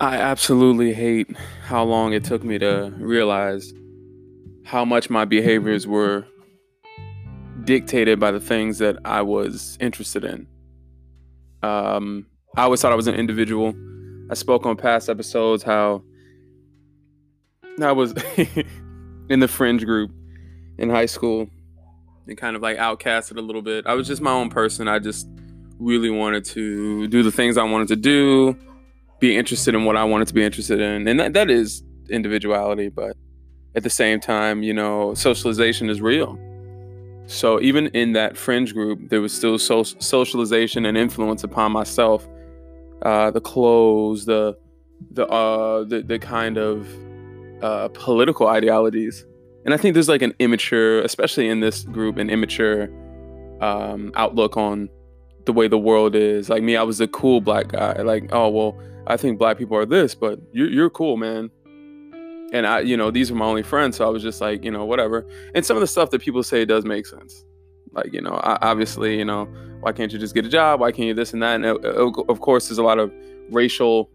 I absolutely hate how long it took me to realize how much my behaviors were dictated by the things that I was interested in. Um, I always thought I was an individual. I spoke on past episodes how I was in the fringe group in high school and kind of like outcasted a little bit. I was just my own person. I just really wanted to do the things I wanted to do be interested in what I wanted to be interested in. And that, that is individuality, but at the same time, you know, socialization is real. So even in that fringe group, there was still so- socialization and influence upon myself. Uh, the clothes, the the uh, the, the kind of uh, political ideologies, and I think there's like an immature, especially in this group, an immature um, outlook on the way the world is. Like me, I was a cool black guy. Like, oh well, I think black people are this, but you're you're cool, man. And I, you know, these are my only friends, so I was just like, you know, whatever. And some of the stuff that people say does make sense. Like, you know, obviously, you know, why can't you just get a job? Why can't you this and that? And uh, uh, of course, there's a lot of racial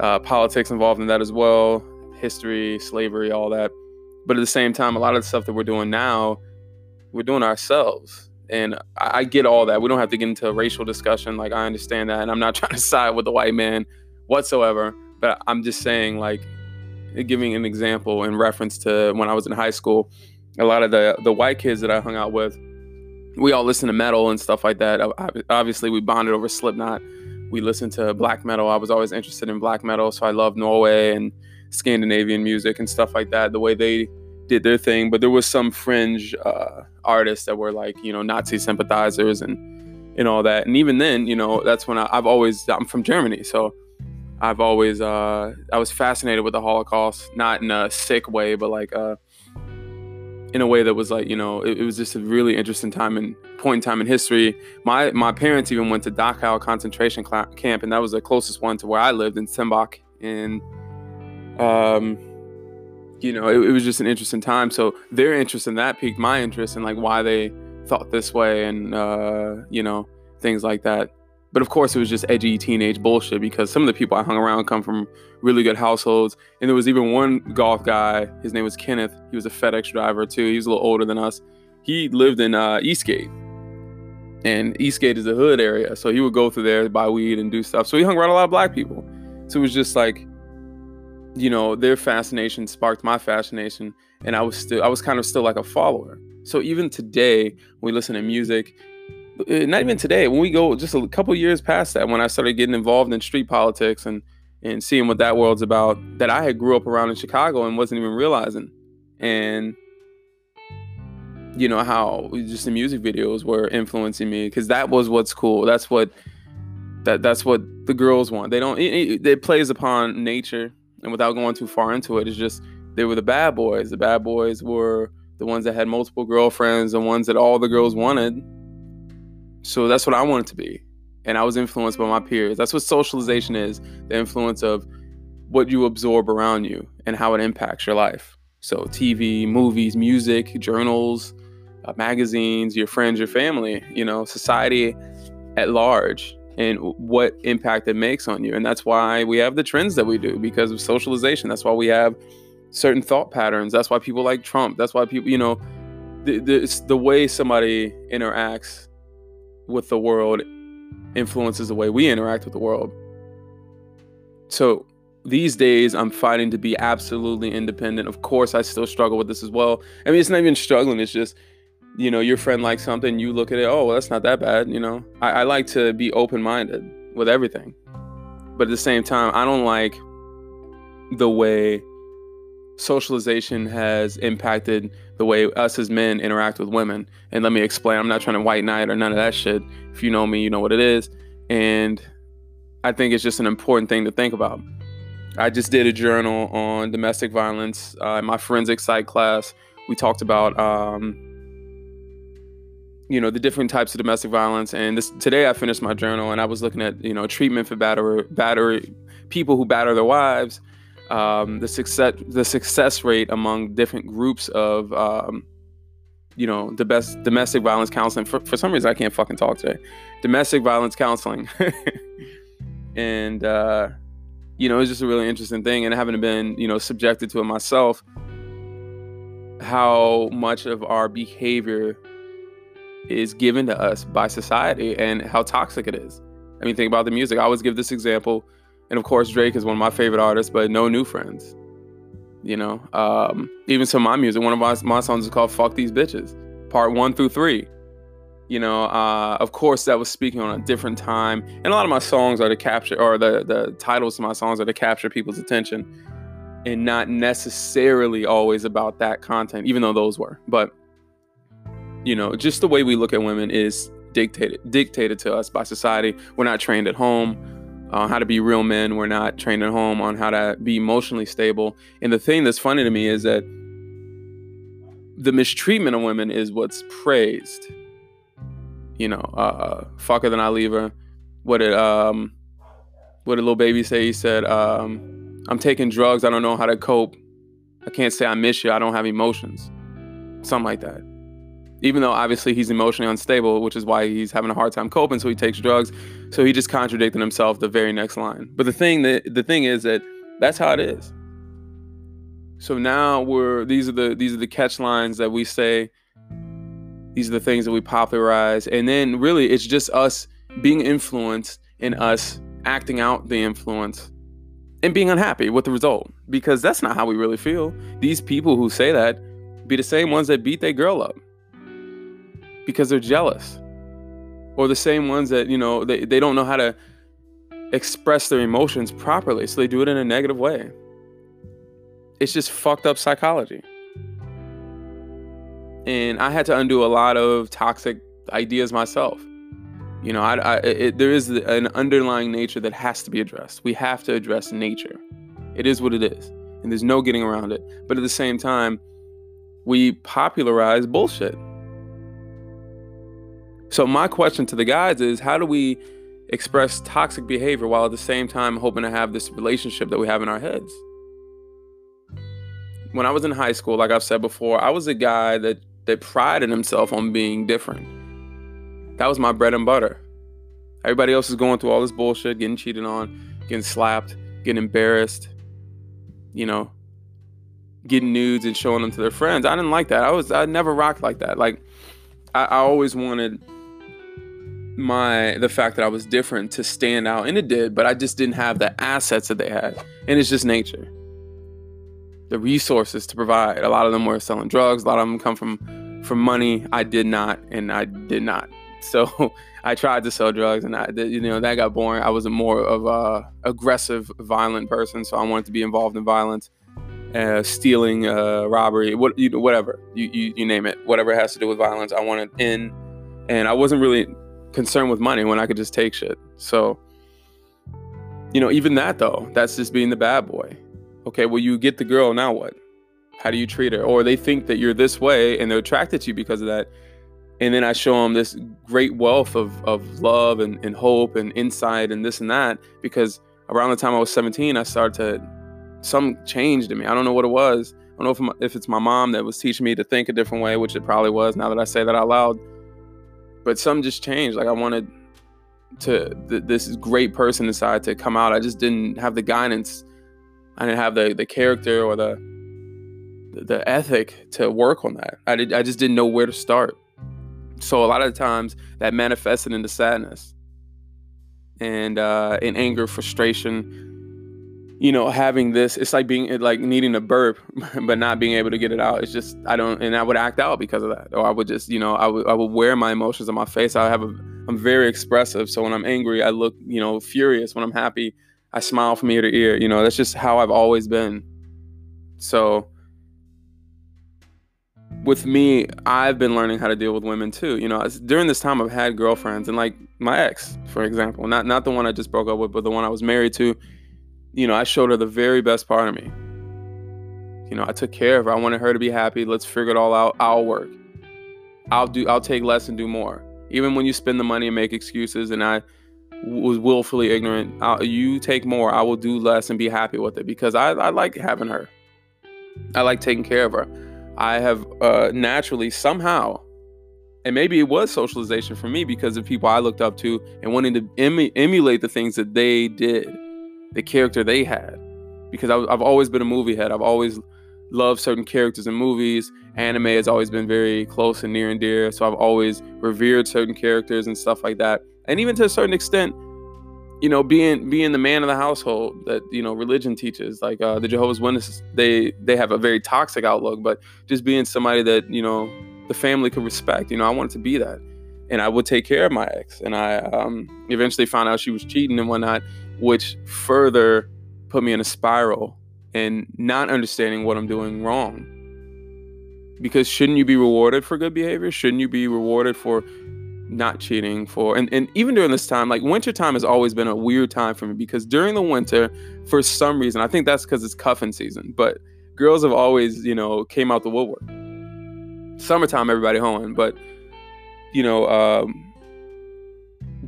uh, politics involved in that as well, history, slavery, all that. But at the same time, a lot of the stuff that we're doing now, we're doing ourselves. And I, I get all that. We don't have to get into a racial discussion. Like, I understand that. And I'm not trying to side with the white man whatsoever. But I'm just saying, like, giving an example in reference to when I was in high school, a lot of the the white kids that I hung out with, we all listened to metal and stuff like that. Obviously, we bonded over Slipknot. We listened to black metal. I was always interested in black metal, so I love Norway and Scandinavian music and stuff like that. The way they did their thing, but there was some fringe uh, artists that were like, you know, Nazi sympathizers and and all that. And even then, you know, that's when I, I've always I'm from Germany, so I've always uh, I was fascinated with the Holocaust, not in a sick way, but like uh, in a way that was like you know it, it, was just a really interesting time and point in time in history. My my parents even went to Dachau concentration camp, and that was the closest one to where I lived in Simbach and um, you know it, it was just an interesting time. So their interest in that piqued my interest in like why they thought this way, and uh, you know things like that. But of course, it was just edgy teenage bullshit because some of the people I hung around come from really good households. And there was even one golf guy, his name was Kenneth. He was a FedEx driver too. He was a little older than us. He lived in uh, Eastgate. And Eastgate is a hood area. So he would go through there, buy weed, and do stuff. So he hung around a lot of black people. So it was just like, you know, their fascination sparked my fascination. And I was still, I was kind of still like a follower. So even today, we listen to music uh, not even today when we go just a couple years past that when i started getting involved in street politics and and seeing what that world's about that i had grew up around in chicago and wasn't even realizing and you know how just the music videos were influencing me because that was what's cool that's what that that's what the girls want they don't it, it plays upon nature and without going too far into it it's just they were the bad boys the bad boys were the ones that had multiple girlfriends the ones that all the girls wanted so that's what I wanted to be. And I was influenced by my peers. That's what socialization is the influence of what you absorb around you and how it impacts your life. So, TV, movies, music, journals, uh, magazines, your friends, your family, you know, society at large, and what impact it makes on you. And that's why we have the trends that we do because of socialization. That's why we have certain thought patterns. That's why people like Trump. That's why people, you know, the, the, the way somebody interacts with the world influences the way we interact with the world. So these days, I'm fighting to be absolutely independent. Of course, I still struggle with this as well. I mean, it's not even struggling, it's just, you know, your friend likes something, you look at it, oh, well, that's not that bad. You know, I, I like to be open minded with everything. But at the same time, I don't like the way socialization has impacted the way us as men interact with women. And let me explain. I'm not trying to white knight or none of that shit. If you know me, you know what it is. And I think it's just an important thing to think about. I just did a journal on domestic violence uh, in my forensic psych class. We talked about, um, you know, the different types of domestic violence. And this today, I finished my journal and I was looking at, you know, treatment for battery, battery people who batter their wives, um, the success the success rate among different groups of um, you know the best domestic violence counseling for, for some reason i can't fucking talk today domestic violence counseling and uh, you know, it's just a really interesting thing. And having been, you know, subjected to it myself, how much of our behavior is given to us by society and how toxic it is. I mean, think about the music. I always give this example. And of course, Drake is one of my favorite artists, but no new friends. You know, um, even some of my music, one of my, my songs is called Fuck These Bitches, part one through three. You know, uh, of course, that was speaking on a different time. And a lot of my songs are to capture, or the, the titles of my songs are to capture people's attention and not necessarily always about that content, even though those were. But, you know, just the way we look at women is dictated dictated to us by society. We're not trained at home on how to be real men. We're not trained at home on how to be emotionally stable. And the thing that's funny to me is that the mistreatment of women is what's praised. You know, uh, fuck her, then I leave her. What did um, what did Lil Baby say? He said, um, "I'm taking drugs. I don't know how to cope. I can't say I miss you. I don't have emotions." Something like that even though obviously he's emotionally unstable, which is why he's having a hard time coping. So he takes drugs. So he just contradicted himself the very next line. But the thing that the thing is that that's how it is. So now we're these are the these are the catch lines that we say. These are the things that we popularize, and then really it's just us being influenced and us acting out the influence and being unhappy with the result because that's not how we really feel. These people who say that be the same ones that beat their girl up because they're jealous. Or the same ones that you know they, they don't know how to express their emotions properly so they do it in a negative way. It's just fucked up psychology. And i had to undo a lot of toxic ideas myself. You know I, I it, there is an underlying nature that has to be addressed. We have to address nature. It is what it is and there's no getting around it. But at the same time we popularize bullshit so my question to the guys is how do we express toxic behavior while at the same time hoping to have this relationship that we have in our heads? When I was in high school, like I've said before, I was a guy that that prided himself on being different. That was my bread and butter. Everybody else is going through all this bullshit, getting cheated on, getting slapped, getting embarrassed, you know, getting nudes and showing them to their friends. I didn't like that. I was I never rocked like that. Like I, I always wanted my the fact that I was different to stand out, and it did, but I just didn't have the assets that they had, and it's just nature. The resources to provide. A lot of them were selling drugs. A lot of them come from from money. I did not, and I did not. So I tried to sell drugs, and I, you know, that got boring. I was a more of a aggressive, violent person, so I wanted to be involved in violence, uh, stealing, uh, robbery, what you know, whatever you, you you name it, whatever it has to do with violence. I wanted in, and I wasn't really concerned with money when I could just take shit. So, you know, even that though, that's just being the bad boy. Okay, well, you get the girl, now what? How do you treat her? Or they think that you're this way and they're attracted to you because of that. And then I show them this great wealth of, of love and, and hope and insight and this and that because around the time I was 17, I started to, some changed in me. I don't know what it was. I don't know if, if it's my mom that was teaching me to think a different way, which it probably was now that I say that out loud but some just changed. Like I wanted to th- this great person inside to come out. I just didn't have the guidance. I didn't have the the character or the the ethic to work on that. I did. I just didn't know where to start. So a lot of times that manifested into sadness and uh, in anger, frustration, you know, having this, it's like being like needing a burp, but not being able to get it out. It's just I don't, and I would act out because of that, or I would just, you know, I would I would wear my emotions on my face. I have a, I'm very expressive, so when I'm angry, I look, you know, furious. When I'm happy, I smile from ear to ear. You know, that's just how I've always been. So with me, I've been learning how to deal with women too. You know, during this time, I've had girlfriends, and like my ex, for example, not not the one I just broke up with, but the one I was married to you know, I showed her the very best part of me. You know, I took care of her. I wanted her to be happy. Let's figure it all out. I'll work. I'll do. I'll take less and do more. Even when you spend the money and make excuses, and I was willfully ignorant. I'll, you take more. I will do less and be happy with it because I, I like having her. I like taking care of her. I have uh, naturally somehow, and maybe it was socialization for me because of people I looked up to and wanting to emu- emulate the things that they did the character they had because I, I've always been a movie head. I've always loved certain characters in movies. Anime has always been very close and near and dear. So I've always revered certain characters and stuff like that. And even to a certain extent, you know, being being the man of the household that you know religion teaches, like uh, the Jehovah's Witnesses, they they have a very toxic outlook. But just being somebody that you know the family could respect, you know, I wanted to be that, and I would take care of my ex. And I um, eventually found out she was cheating and whatnot, which further put me in a spiral and not understanding what I'm doing wrong. Because shouldn't you be rewarded for good behavior? Shouldn't you be rewarded for not cheating for and, and even during this time like winter time has always been a weird time for me because during the winter for some reason i think that's because it's cuffing season but girls have always you know came out the woodwork summertime everybody home but you know um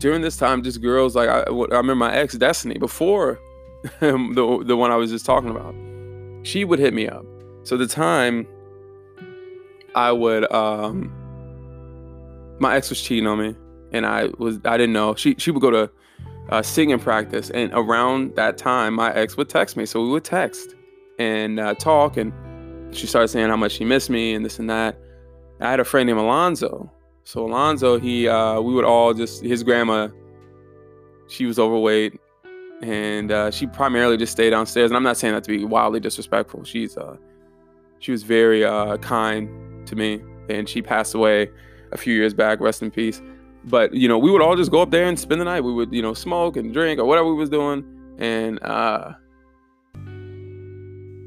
during this time just girls like i, I remember my ex destiny before the, the one i was just talking about she would hit me up so the time i would um my ex was cheating on me, and I was I didn't know. She she would go to uh, singing practice, and around that time, my ex would text me. So we would text and uh, talk, and she started saying how much she missed me and this and that. I had a friend named Alonzo. So Alonzo, he uh, we would all just his grandma. She was overweight, and uh, she primarily just stayed downstairs. And I'm not saying that to be wildly disrespectful. She's uh, she was very uh, kind to me, and she passed away a few years back. Rest in peace. But you know, we would all just go up there and spend the night. We would, you know, smoke and drink or whatever we was doing, and uh,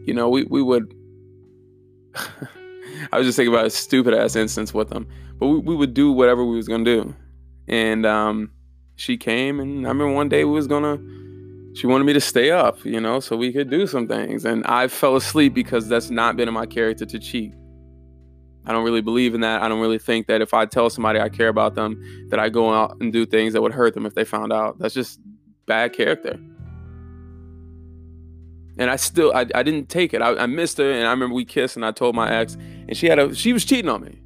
you know, we we would. I was just thinking about a stupid ass instance with them, but we, we would do whatever we was gonna do, and um, she came, and I remember one day we was gonna. She wanted me to stay up, you know, so we could do some things, and I fell asleep because that's not been in my character to cheat. I don't really believe in that. I don't really think that if I tell somebody I care about them, that I go out and do things that would hurt them if they found out. That's just bad character. And I still, I, I didn't take it. I, I missed her, and I remember we kissed, and I told my ex, and she had a, she was cheating on me,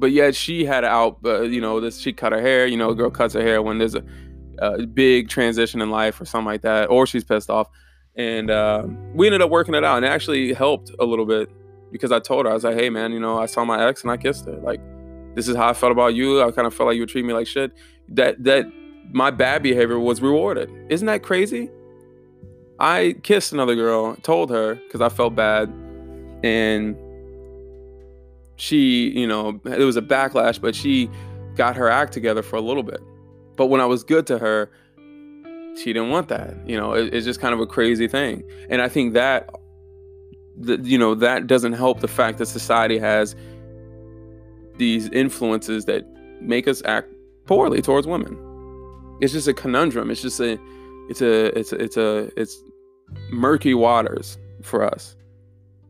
but yet she had out, uh, you know, this she cut her hair. You know, a girl cuts her hair when there's a, a big transition in life or something like that, or she's pissed off, and uh, we ended up working it out, and it actually helped a little bit because I told her I was like, hey man, you know, I saw my ex and I kissed her. Like, this is how I felt about you. I kind of felt like you would treat me like shit. That that my bad behavior was rewarded. Isn't that crazy? I kissed another girl, told her because I felt bad, and she, you know, it was a backlash, but she got her act together for a little bit. But when I was good to her, she didn't want that. You know, it, it's just kind of a crazy thing. And I think that the, you know that doesn't help the fact that society has these influences that make us act poorly towards women. It's just a conundrum. It's just a it's a it's a, it's a it's murky waters for us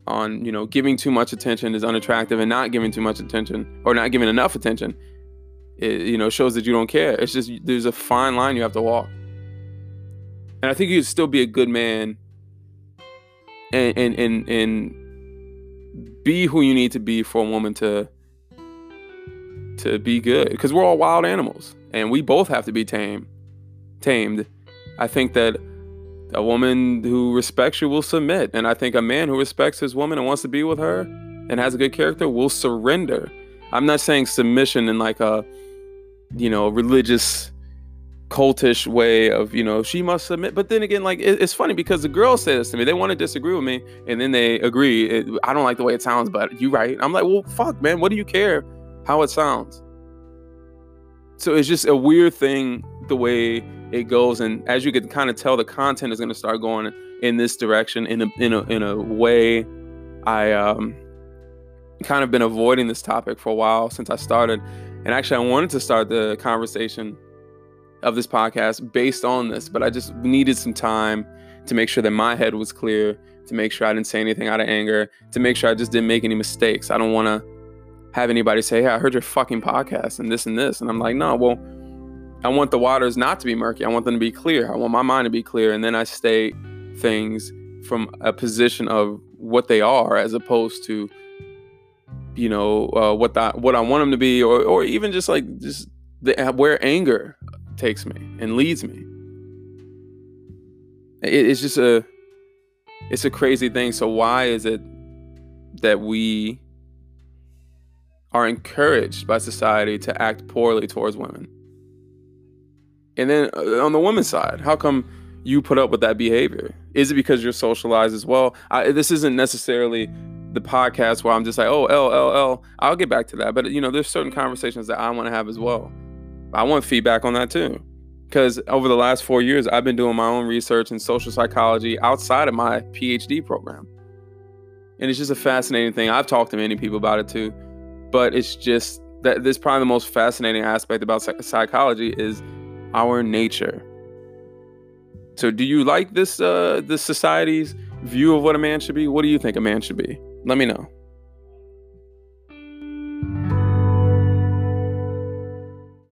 on you know giving too much attention is unattractive and not giving too much attention or not giving enough attention it, you know shows that you don't care. It's just there's a fine line you have to walk. And i think you'd still be a good man and and and, and be who you need to be for a woman to to be good. Because we're all wild animals and we both have to be tamed tamed. I think that a woman who respects you will submit. And i think a man who respects his woman and wants to be with her and has a good character will surrender. I'm not saying submission in like a you know religious cultish way of you know she must submit. But then again like it, it's funny because the girls say this to me. They want to disagree with me and then they agree. It, i don't like the way it sounds but you're right. I'm like well fuck man what do you care how it sounds? So it's just a weird thing the way it goes and as you can kind of tell the content is going to start going in this direction in a in a in a way i um kind of been avoiding this topic for a while since i started and actually i wanted to start the conversation of this podcast based on this, but I just needed some time to make sure that my head was clear, to make sure I didn't say anything out of anger, to make sure I just didn't make any mistakes. I don't want to have anybody say, Hey, I heard your fucking podcast and this and this. And I'm like, No, well, I want the waters not to be murky. I want them to be clear. I want my mind to be clear. And then I state things from a position of what they are as opposed to, you know, uh, what the, what I want them to be, or, or even just like just the, where anger takes me and leads me. it, it's just a it's a crazy thing. So why is it that we are encouraged by society to act poorly towards women? And then uh, on the woman's side, how come you put up with that behavior? Is it because you're socialized as well? I, this isn't necessarily the podcast where I'm just like, oh, L, L, L. I'll get back to that. But, you know, there's certain conversations that I want to have as well. I want feedback on that too. Because over the last four years, I've been doing my own research in social psychology outside of my PhD program. And it's just a fascinating thing. I've talked to many people about it too. But it's just that this probably the most fascinating aspect about psychology is our nature. So do you like this uh this society's view of what a man should be? What do you think a man should be? Let me know.